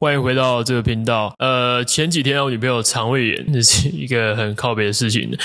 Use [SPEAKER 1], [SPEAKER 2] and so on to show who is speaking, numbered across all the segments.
[SPEAKER 1] 欢迎回到这个频道。呃，前几天我女朋友肠胃炎，这 是一个很靠别的事情。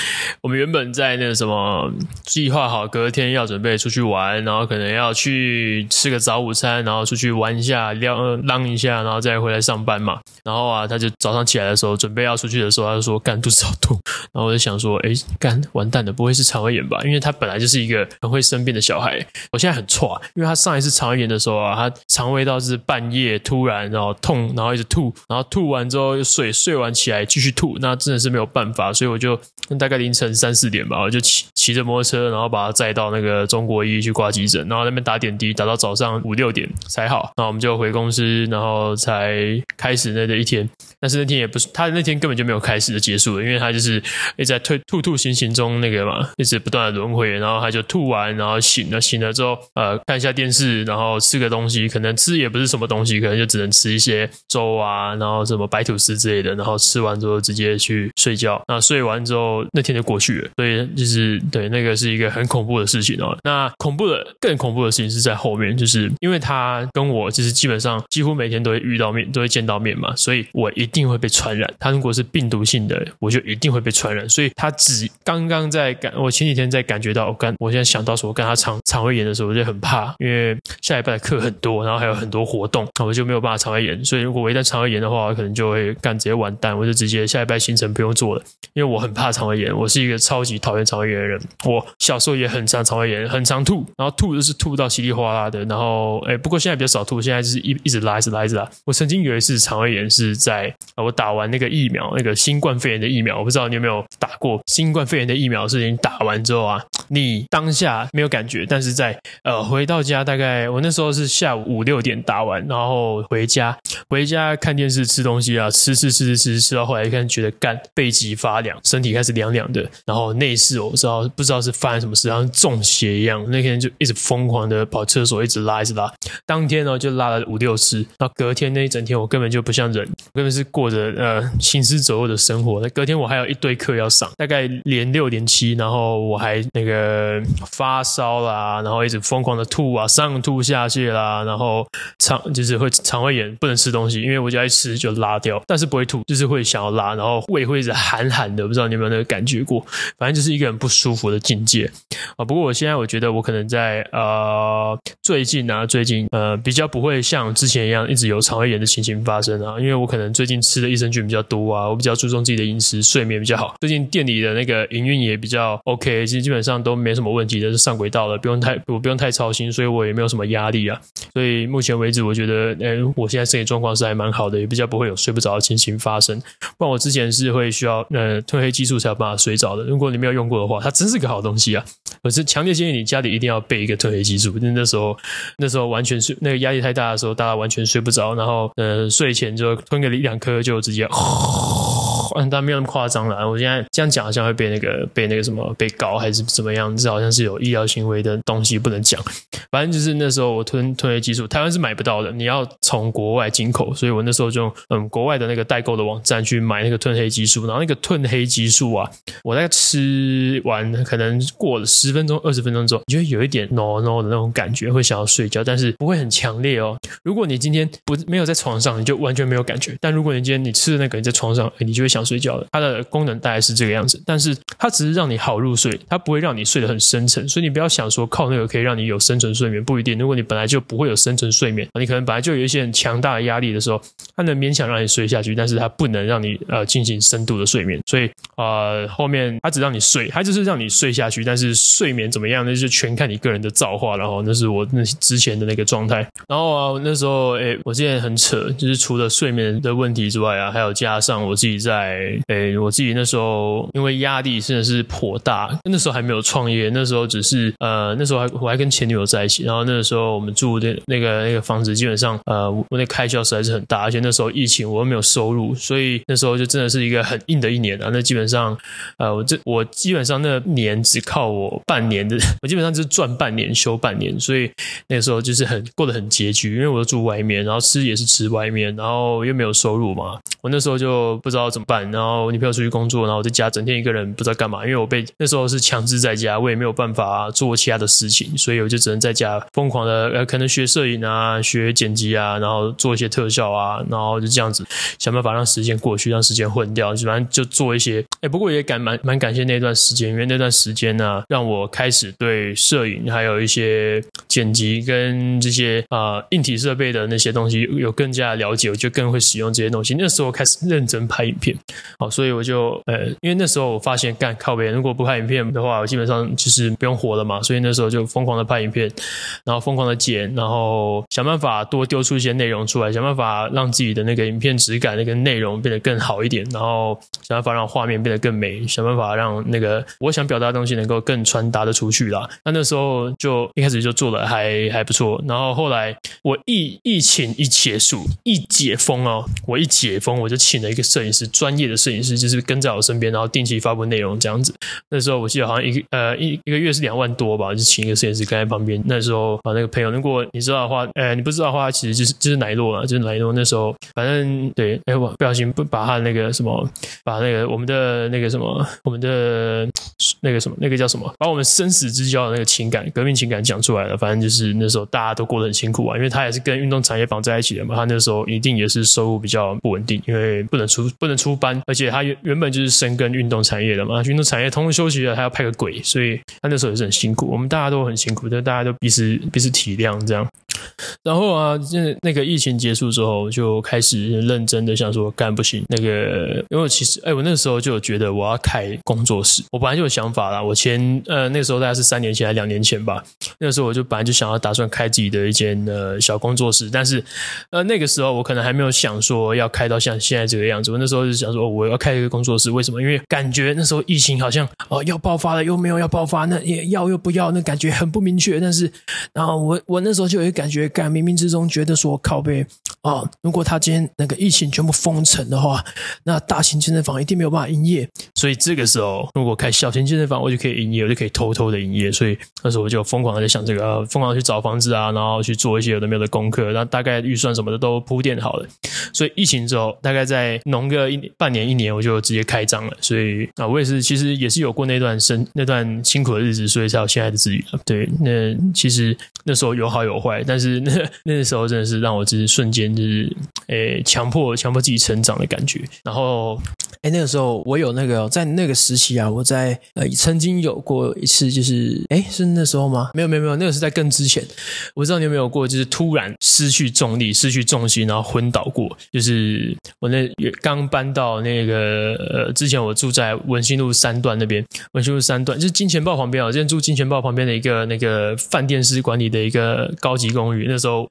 [SPEAKER 1] 我们原本在那个什么计划好，隔天要准备出去玩，然后可能要去吃个早午餐，然后出去玩一下，撩浪一下，然后再回来上班嘛。然后啊，他就早上起来的时候，准备要出去的时候，他就说干肚子好痛。然后我就想说，哎，干完蛋了，不会是肠胃炎吧？因为他本来就是一个很会生病的小孩。我现在很错啊，因为他上一次肠胃炎的时候啊，他肠胃道是半夜突然然后痛。然后一直吐，然后吐完之后又睡，睡完起来继续吐，那真的是没有办法，所以我就大概凌晨三四点吧，我就起骑着摩托车，然后把他载到那个中国医去挂急诊，然后那边打点滴，打到早上五六点才好，那我们就回公司，然后才开始那的一天。但是那天也不是，他那天根本就没有开始就结束了，因为他就是一直在吐吐吐行行中那个嘛，一直不断的轮回，然后他就吐完，然后醒了，醒了之后呃看一下电视，然后吃个东西，可能吃也不是什么东西，可能就只能吃一些。粥啊，然后什么白吐司之类的，然后吃完之后直接去睡觉。那睡完之后，那天就过去了。所以就是对，那个是一个很恐怖的事情哦。那恐怖的、更恐怖的事情是在后面，就是因为他跟我就是基本上几乎每天都会遇到面，都会见到面嘛，所以我一定会被传染。他如果是病毒性的，我就一定会被传染。所以他只刚刚在感，我前几天在感觉到，我刚我现在想到说我跟他肠肠胃炎的时候，我就很怕，因为下礼拜的课很多，然后还有很多活动，那我就没有办法肠胃炎。所以如果我一旦肠胃炎的话，我可能就会干直接完蛋，我就直接下礼拜行程不用做了，因为我很怕肠胃炎，我是一个超级讨厌肠胃炎的人。我小时候也很常肠胃炎，很常吐，然后吐就是吐到稀里哗啦的，然后哎，不过现在比较少吐，现在就是一一直拉，一直拉，一直拉。我曾经有一次肠胃炎是在我打完那个疫苗，那个新冠肺炎的疫苗，我不知道你有没有打过新冠肺炎的疫苗，是已经打完之后啊，你当下没有感觉，但是在呃回到家，大概我那时候是下午五六点打完，然后回家。回家看电视吃东西啊，吃吃吃吃吃吃到后来一看觉得干背脊发凉，身体开始凉凉的，然后内室我不知道不知道是发生什么事，好像中邪一样。那天就一直疯狂的跑厕所，一直拉一直拉。当天呢就拉了五六次，然后隔天那一整天我根本就不像人，根本是过着呃行尸走肉的生活。那隔天我还有一堆课要上，大概连六连七，然后我还那个呃发烧啦，然后一直疯狂的吐啊，上吐下泻啦，然后肠就是会肠胃炎，不能吃东西，因为我就爱吃就拉掉，但是不会吐，就是会想要拉，然后胃会一直寒寒的，不知道你有没有那个感觉过？反正就是一个很不舒服的境界啊。不过我现在我觉得我可能在呃最近啊，最近呃比较不会像之前一样一直有肠胃炎的情形发生啊，因为我可能最近吃的益生菌比较多啊，我比较注重自己的饮食，睡眠比较好。最近店里的那个营运也比较 OK，其实基本上都没什么问题的，是上轨道了，不用太我不用太操心，所以我也没有什么压力啊。所以目前为止，我觉得呃我现在身体状况是还蛮好的，也比较不会有睡不着的情形发生。不然我之前是会需要呃褪黑激素才有办法睡着的。如果你没有用过的话，它真是个好东西啊！我是强烈建议你家里一定要备一个褪黑激素。因为那时候那时候完全睡那个压力太大的时候，大家完全睡不着，然后呃睡前就吞个一两颗就直接。但没有那么夸张了。我现在这样讲好像会被那个被那个什么被告还是怎么样？这好像是有医疗行为的东西不能讲。反正就是那时候我吞吞黑激素，台湾是买不到的，你要从国外进口。所以我那时候就嗯国外的那个代购的网站去买那个褪黑激素。然后那个褪黑激素啊，我大概吃完可能过了十分钟、二十分钟之后，你就会有一点 no no 的那种感觉，会想要睡觉，但是不会很强烈哦。如果你今天不没有在床上，你就完全没有感觉。但如果你今天你吃的那个你在床上，你就会想。睡觉的，它的功能大概是这个样子，但是它只是让你好入睡，它不会让你睡得很深沉，所以你不要想说靠那个可以让你有深层睡眠，不一定。如果你本来就不会有深层睡眠，你可能本来就有一些很强大的压力的时候，它能勉强让你睡下去，但是它不能让你呃进行深度的睡眠。所以呃后面它只让你睡，它就是让你睡下去，但是睡眠怎么样，那就全看你个人的造化。然后那是我那之前的那个状态。然后啊那时候哎，我现在很扯，就是除了睡眠的问题之外啊，还有加上我自己在。诶，我自己那时候因为压力真的是颇大，那时候还没有创业，那时候只是呃，那时候还我还跟前女友在一起，然后那个时候我们住的那个那个房子，基本上呃，我那开销实在是很大，而且那时候疫情我又没有收入，所以那时候就真的是一个很硬的一年啊。那基本上呃，我这我基本上那年只靠我半年的，我基本上就是赚半年休半年，所以那个时候就是很过得很拮据，因为我住外面，然后吃也是吃外面，然后又没有收入嘛。我那时候就不知道怎么办，然后女朋友出去工作，然后我在家整天一个人不知道干嘛，因为我被那时候是强制在家，我也没有办法做其他的事情，所以我就只能在家疯狂的呃，可能学摄影啊，学剪辑啊，然后做一些特效啊，然后就这样子想办法让时间过去，让时间混掉，反正就做一些。哎，不过也感蛮蛮感谢那段时间，因为那段时间呢，让我开始对摄影还有一些剪辑跟这些啊、呃、硬体设备的那些东西有更加了解，我就更会使用这些东西。那时候开始认真拍影片，好，所以我就呃，因为那时候我发现干靠边，如果不拍影片的话，我基本上就是不用活了嘛，所以那时候就疯狂的拍影片，然后疯狂的剪，然后想办法多丢出一些内容出来，想办法让自己的那个影片质感、那个内容变得更好一点，然后想办法让画面变得更美，想办法让那个我想表达的东西能够更传达的出去啦。那那时候就一开始就做的还还不错，然后后来我疫疫情一结束，一解封哦，我一解封我就请了一个摄影师，专专业的摄影师，就是跟在我身边，然后定期发布内容这样子。那时候我记得好像一个呃一一个月是两万多吧，就请一个摄影师跟在旁边。那时候把那个朋友，如果你知道的话，呃，你不知道的话，其实就是就是奶酪啊，就是奶酪。那时候反正对，哎我不小心不把他那个什么，把那个我们的那个什么，我们的那个什么那个叫什么，把我们生死之交的那个情感、革命情感讲出来了。反正就是那时候大家都过得很辛苦啊，因为他也是跟运动产业绑在一起的嘛。他那时候一定也是收入比较不稳定，因为不能出不能出班，而且他原原本就是深耕运动产业的嘛。运动产业通通休息了，他要派个鬼，所以他那时候也是很辛苦。我们大家都很辛苦，但大家都彼此彼此体谅这样。然后啊，这那个疫情结束之后，就开始认真的想说，干不行。那个，因为其实，哎，我那时候就觉得我要开工作室。我本来就有想法啦。我前呃那时候大概是三年前还两年前吧。那个时候我就本来就想要打算开自己的一间呃小工作室，但是呃那个时候我可能还没有想说要开到像现在这个样子。我那时候就想说，我要开一个工作室，为什么？因为感觉那时候疫情好像哦要爆发了，又没有要爆发，那也要又不要，那感觉很不明确。但是，然后我我那时候就有一个感。觉感冥冥之中觉得说靠背啊，如果他今天那个疫情全部封城的话，那大型健身房一定没有办法营业。所以这个时候，如果开小型健身房，我就可以营业，我就可以偷偷的营业。所以那时候我就疯狂的在想这个，疯狂的去找房子啊，然后去做一些有的没有的功课，然后大概预算什么的都铺垫好了。所以疫情之后，大概在农个一半年一年，我就直接开张了。所以啊，我也是其实也是有过那段生那段辛苦的日子，所以才有现在的自己。对，那其实那时候有好有坏，但是。那那时候真的是让我就是瞬间就是诶强迫强迫自己成长的感觉，然后诶那个时候我有那个在那个时期啊，我在呃曾经有过一次就是诶是那时候吗？没有没有没有，那个是在更之前。我知道你有没有过，就是突然失去重力、失去重心，然后昏倒过。就是我那刚搬到那个呃之前我住在文心路三段那边，文心路三段就是金钱豹旁边啊，我之前住金钱豹旁边的一个那个饭店式管理的一个高级公寓。那时候，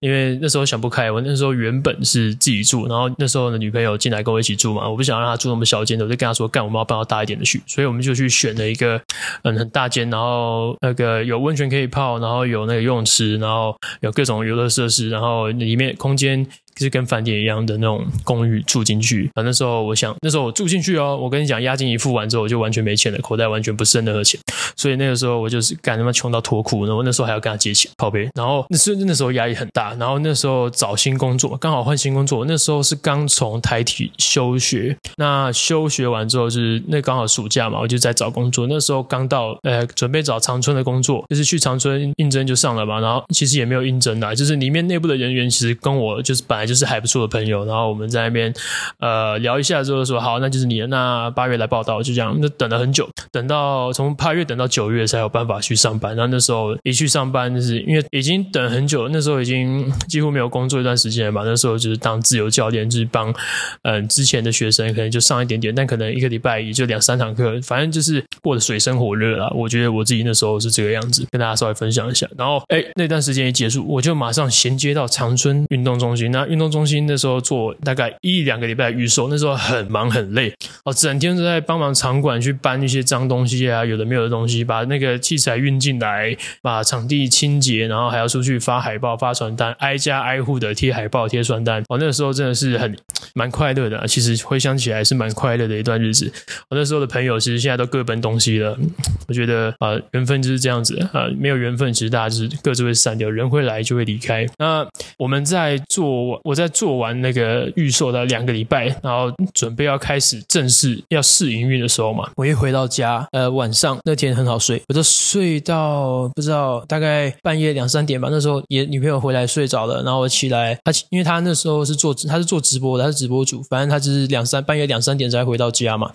[SPEAKER 1] 因为那时候想不开，我那时候原本是自己住，然后那时候的女朋友进来跟我一起住嘛，我不想让她住那么小间的，我就跟她说，干，我们要搬到大一点的去，所以我们就去选了一个嗯很大间，然后那个有温泉可以泡，然后有那个游泳池，然后有各种游乐设施，然后里面空间。就是跟饭店一样的那种公寓住进去。啊，那时候我想，那时候我住进去哦，我跟你讲，押金一付完之后，我就完全没钱了，口袋完全不剩任何钱，所以那个时候我就是干他妈穷到脱裤，然后那时候还要跟他借钱泡杯，然后那是那时候压力很大，然后那时候找新工作，刚好换新工作，那时候是刚从台体休学，那休学完之后就是那刚好暑假嘛，我就在找工作，那时候刚到呃准备找长春的工作，就是去长春应征就上了嘛，然后其实也没有应征的，就是里面内部的人员其实跟我就是本来。就是还不错的朋友，然后我们在那边呃聊一下之后说好，那就是你的，那八月来报道，就这样。那等了很久，等到从八月等到九月才有办法去上班。然后那时候一去上班，就是因为已经等很久，那时候已经几乎没有工作一段时间了嘛。那时候就是当自由教练，就是帮嗯、之前的学生可能就上一点点，但可能一个礼拜也就两三堂课，反正就是过得水深火热啦。我觉得我自己那时候是这个样子，跟大家稍微分享一下。然后哎，那段时间一结束，我就马上衔接到长春运动中心。那运动中心那时候做大概一两个礼拜预售，那时候很忙很累哦，整天都在帮忙场馆去搬一些脏东西啊，有的没有的东西，把那个器材运进来，把场地清洁，然后还要出去发海报、发传单，挨家挨户的贴海报、贴传单。哦，那个时候真的是很蛮快乐的，其实回想起来是蛮快乐的一段日子。我那时候的朋友其实现在都各奔东西了，我觉得啊，缘分就是这样子啊，没有缘分，其实大家就是各自会散掉，人会来就会离开。那我们在做我在做完那个预售的两个礼拜，然后准备要开始正式要试营运的时候嘛，我一回到家，呃，晚上那天很好睡，我就睡到不知道大概半夜两三点吧。那时候也女朋友回来睡着了，然后我起来，她因为她那时候是做她是做直播的，她是直播主，反正她就是两三半夜两三点才回到家嘛。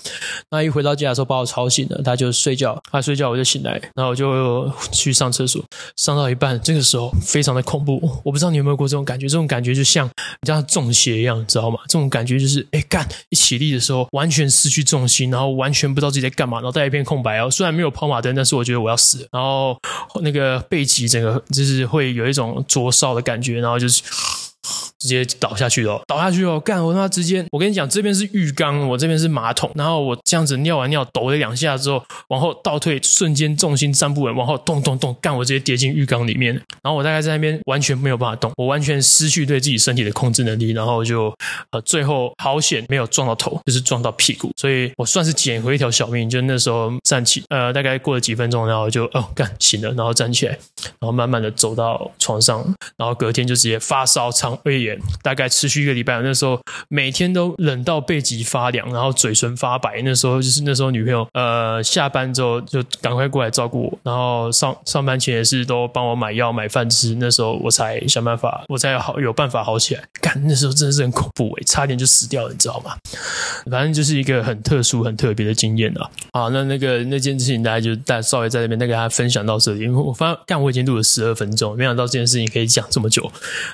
[SPEAKER 1] 那一回到家的时候把我吵醒了，她就睡觉，她睡觉我就醒来，然后我就去上厕所，上到一半，这个时候非常的恐怖，我不知道你有没有过这种感觉，这种感觉就像像中邪一样，你知道吗？这种感觉就是，哎干，一起立的时候完全失去重心，然后完全不知道自己在干嘛，脑袋一片空白然后。虽然没有跑马灯，但是我觉得我要死。然后那个背脊整个就是会有一种灼烧的感觉，然后就是。直接倒下去了，倒下去了，干！我他妈直接，我跟你讲，这边是浴缸，我这边是马桶，然后我这样子尿完尿，抖了两下之后，往后倒退，瞬间重心站不稳，往后咚咚咚，干！我直接跌进浴缸里面，然后我大概在那边完全没有办法动，我完全失去对自己身体的控制能力，然后就呃，最后好险没有撞到头，就是撞到屁股，所以我算是捡回一条小命。就那时候站起，呃，大概过了几分钟，然后就哦干醒了，然后站起来，然后慢慢的走到床上，然后隔天就直接发烧、肠胃炎。大概持续一个礼拜，那时候每天都冷到背脊发凉，然后嘴唇发白。那时候就是那时候女朋友呃下班之后就赶快过来照顾我，然后上上班前也是都帮我买药买饭吃。那时候我才想办法，我才好有办法好起来。干，那时候真的是很恐怖诶，差点就死掉了，你知道吗？反正就是一个很特殊、很特别的经验啊。好，那那个那件事情大家就大稍微在那边再跟大家分享到这里，因为我发现干我已经录了十二分钟，没想到这件事情可以讲这么久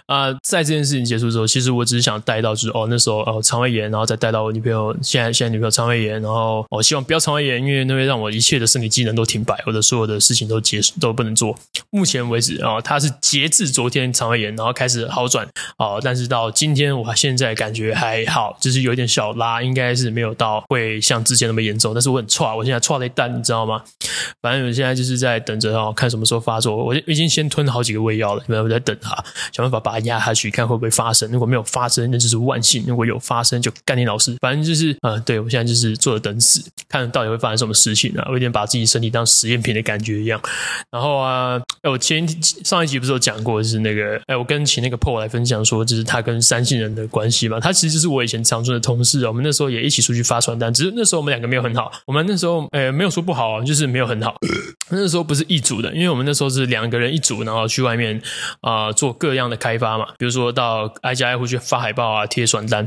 [SPEAKER 1] 啊、在这件事情结束之后，其实我只是想带到，就是哦，那时候哦肠胃炎，然后再带到我女朋友，现在现在女朋友肠胃炎，然后我、希望不要肠胃炎，因为那会让我一切的身体机能都停摆，我的所有的事情都结束都不能做。目前为止啊，她、是截至昨天肠胃炎，然后开始好转哦，但是到今天我现在感觉还好，就是有一点小拉，应该是没有到会像之前那么严重，但是我很剉，我现在剉了一蛋，你知道吗？反正我现在就是在等着哦，看什么时候发作。我已经先吞好几个胃药了，然后在等它，想办法把它压下去，看会不会发生。如果没有发生，那就是万幸；如果有发生，就干你老师。反正就是啊、对我现在就是坐着等死，看到底会发生什么事情啊！我有点把自己身体当实验品的感觉一样。然后啊，我前上一集不是有讲过，就是那个哎，我跟请那个 Paul 来分享说，就是他跟三星人的关系嘛。他其实就是我以前长春的同事啊，我们那时候也一起出去发传单，只是那时候我们两个没有很好。我们那时候哎，没有说不好啊，就是没有很好。那时候不是一组的，因为我们那时候是两个人一组，然后去外面啊、做各样的开发嘛，比如说到挨家挨户去发海报啊、贴传单。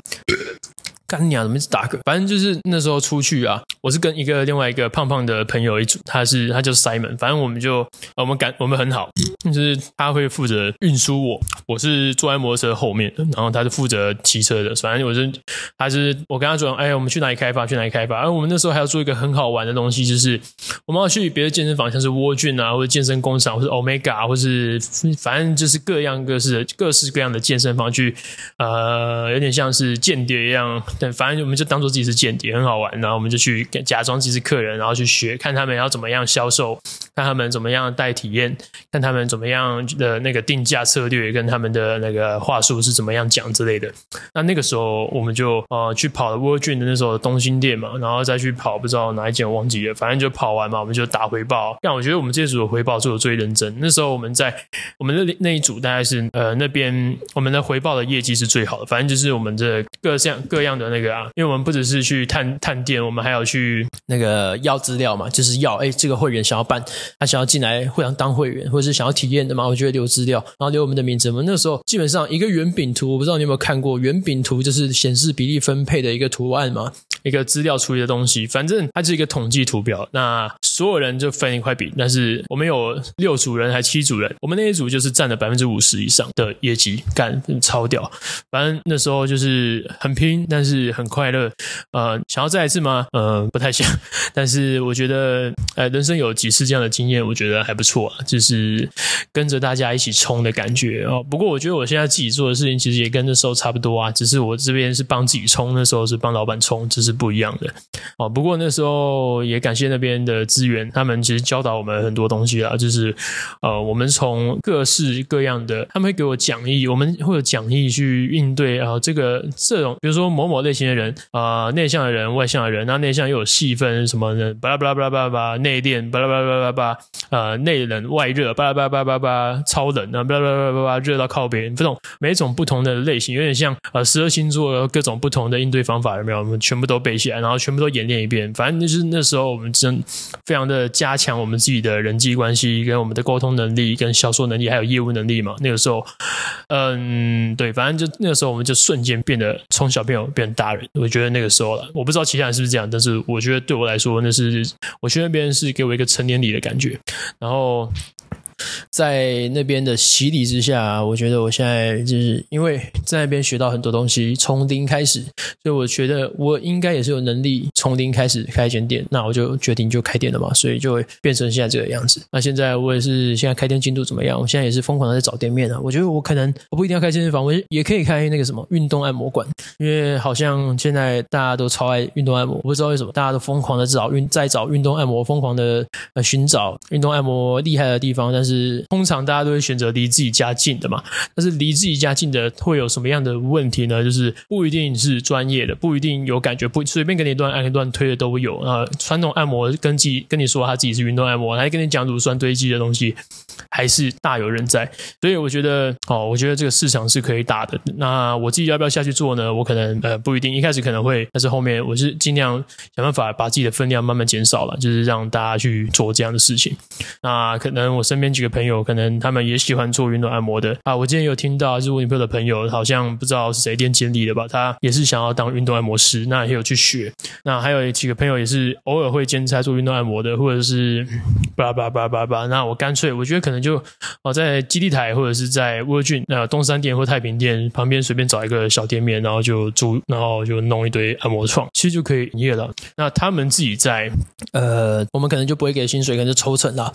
[SPEAKER 1] 干你啊！怎么是打嗝？反正就是那时候出去啊，我是跟一个另外一个胖胖的朋友一组，他是他叫 Simon。反正我们就我们感我们很好，就是他会负责运输我，我是坐在摩托车后面，然后他是负责骑车的。反正我是他是我跟他说，哎，我们去哪里开发？去哪里开发？而我们那时候还要做一个很好玩的东西，就是我们要去别的健身房，像是窝俊啊，或者健身工厂，或者 Omega，或是反正就是各样各式各式各样的健身房去，呃，有点像是间谍一样。对，反正我们就当做自己是间谍，很好玩。然后我们就去假装自己是客人，然后去学，看他们要怎么样销售，看他们怎么样带体验，看他们怎么样的那个定价策略，跟他们的那个话术是怎么样讲之类的。那那个时候我们就呃去跑了 World Gym 的那时候的东兴店嘛，然后再去跑不知道哪一间忘记了，反正就跑完嘛，我们就打回报。但我觉得我们这组的回报做的最认真。那时候我们在我们那那一组大概是呃那边我们的回报的业绩是最好的，反正就是我们这各项各样的。那个啊，因为我们不只是去探探店，我们还要去那个要资料嘛，就是要哎，这个会员想要办，他想要进来会想当会员，或者是想要体验的嘛，我就会留资料，然后留我们的名字。我们那时候基本上一个圆饼图，我不知道你有没有看过，圆饼图就是显示比例分配的一个图案嘛，一个资料处理的东西，反正它是一个统计图表。那所有人就分一块饼，但是我们有六组人还七组人，我们那一组就是占了百分之五十以上的业绩，干超屌。反正那时候就是很拼，但是。很快乐，呃，想要再一次吗？呃，不太想，但是我觉得，呃，人生有几次这样的经验，我觉得还不错啊，就是跟着大家一起冲的感觉哦。不过我觉得我现在自己做的事情其实也跟那时候差不多啊，只是我这边是帮自己冲，那时候是帮老板冲，这是不一样的哦。不过那时候也感谢那边的资源，他们其实教导我们很多东西啦，就是呃，我们从各式各样的，他们会给我讲义，我们会有讲义去应对啊、这个这种，比如说某某类型的人啊、内向的人、外向的人，那内向又有细分什么的，巴拉巴拉巴拉巴拉巴，内敛，巴拉巴拉巴拉巴拉，呃，内冷外热，巴拉巴拉巴拉巴拉，超冷啊，巴拉巴拉巴拉巴拉，热到靠边，这种每种不同的类型，有点像呃十二星座各种不同的应对方法，有没有？我们全部都背下来，然后全部都演练一遍，反正就是那时候我们真非常的加强我们自己的人际关系，跟我们的沟通能力，跟销售能力，还有业务能力嘛。那个时候，嗯，对，反正就那个时候我们就瞬间变得从小朋友变成大人。我觉得那个时候了，我不知道其他人是不是这样，但是我觉得对我来说，那是我觉得别人是给我一个成年礼的感觉，然后。在那边的洗礼之下，我觉得我现在就是因为在那边学到很多东西，从零开始，所以我觉得我应该也是有能力从零开始开一间店。那我就决定就开店了嘛，所以就会变成现在这个样子。那现在我也是现在开店进度怎么样？我现在也是疯狂的在找店面啊。我觉得我可能我不一定要开健身房，我也可以开那个什么运动按摩馆，因为好像现在大家都超爱运动按摩，我不知道为什么大家都疯狂的找运在找运动按摩，疯狂的呃寻找运动按摩厉害的地方，但是。通常大家都会选择离自己家近的嘛，但是离自己家近的会有什么样的问题呢？就是不一定是专业的，不一定有感觉，不随便给你一段按乱推的都有啊。传统按摩跟自己跟你说他自己是运动按摩，还跟你讲乳酸堆积的东西，还是大有人在。所以我觉得哦，我觉得这个市场是可以打的。那我自己要不要下去做呢？我可能呃不一定，一开始可能会，但是后面我是尽量想办法把自己的分量慢慢减少了，就是让大家去做这样的事情。那可能我身边几个。朋友可能他们也喜欢做运动按摩的啊，我今天有听到，就是我女朋友的朋友，好像不知道是谁店经理的吧，他也是想要当运动按摩师，那也有去学。那还有几个朋友也是偶尔会兼差做运动按摩的，或者是巴 拉巴拉巴拉巴拉巴拉。那我干脆我觉得可能就哦，在基地台或者是在沃郡那东山店或太平店旁边随便找一个小店面，然后就租，然后就弄一堆按摩床，其实就可以营业了。那他们自己在呃，我们可能就不会给薪水，可能就抽成啦，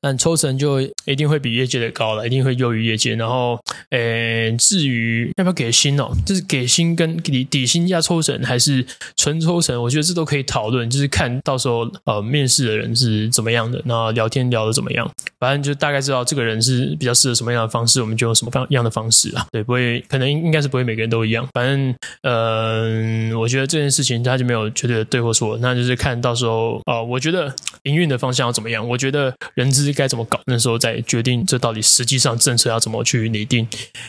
[SPEAKER 1] 但抽成就。一定会比业界的高了，一定会优于业界。然后，呃，至于要不要给薪哦，就是给薪跟底底薪加抽成，还是纯抽成，我觉得这都可以讨论，就是看到时候呃面试的人是怎么样的，然后聊天聊的怎么样，反正就大概知道这个人是比较适合什么样的方式，我们就用什么方一样的方式啊。对，不会，可能应该是不会每个人都一样。反正，嗯、呃，我觉得这件事情他就没有绝对的对或错，那就是看到时候哦、呃，我觉得营运的方向要怎么样，我觉得人资该怎么搞，那时候再。决定这到底实际上政策要怎么去拟定，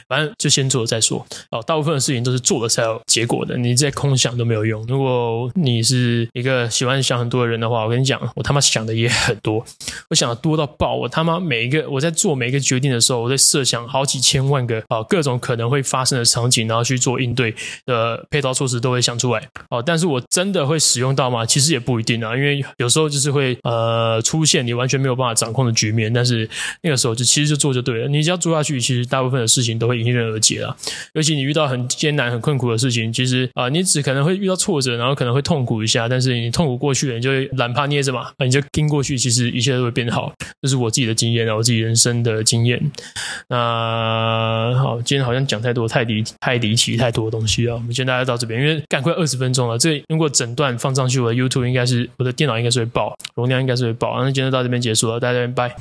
[SPEAKER 1] 反正就先做了再说。哦，大部分的事情都是做了才有结果的，你在空想都没有用。如果你你是一个喜欢想很多的人的话，我跟你讲，我他妈想的也很多，我想的多到爆。我他妈每一个我在做每一个决定的时候，我在设想好几千万个啊各种可能会发生的场景，然后去做应对的配套措施都会想出来。哦，但是我真的会使用到吗？其实也不一定啊，因为有时候就是会呃出现你完全没有办法掌控的局面，但是。那个时候就其实就做就对了，你只要做下去，其实大部分的事情都会迎刃而解了。尤其你遇到很艰难、很困苦的事情，其实啊、你只可能会遇到挫折，然后可能会痛苦苦一下，但是你痛苦过去了，你就会懒趴捏着嘛，那你就听过去，其实一切都会变好。这是我自己的经验啊，我自己人生的经验。那好，今天好像讲太多、太离、太离奇、太多的东西啊。我们先大家到这边，因为赶快二十分钟了。这如果整段放上去，我的 YouTube 应该是我的电脑应该是会爆，容量应该是会爆。那今天到这边结束了，大家拜。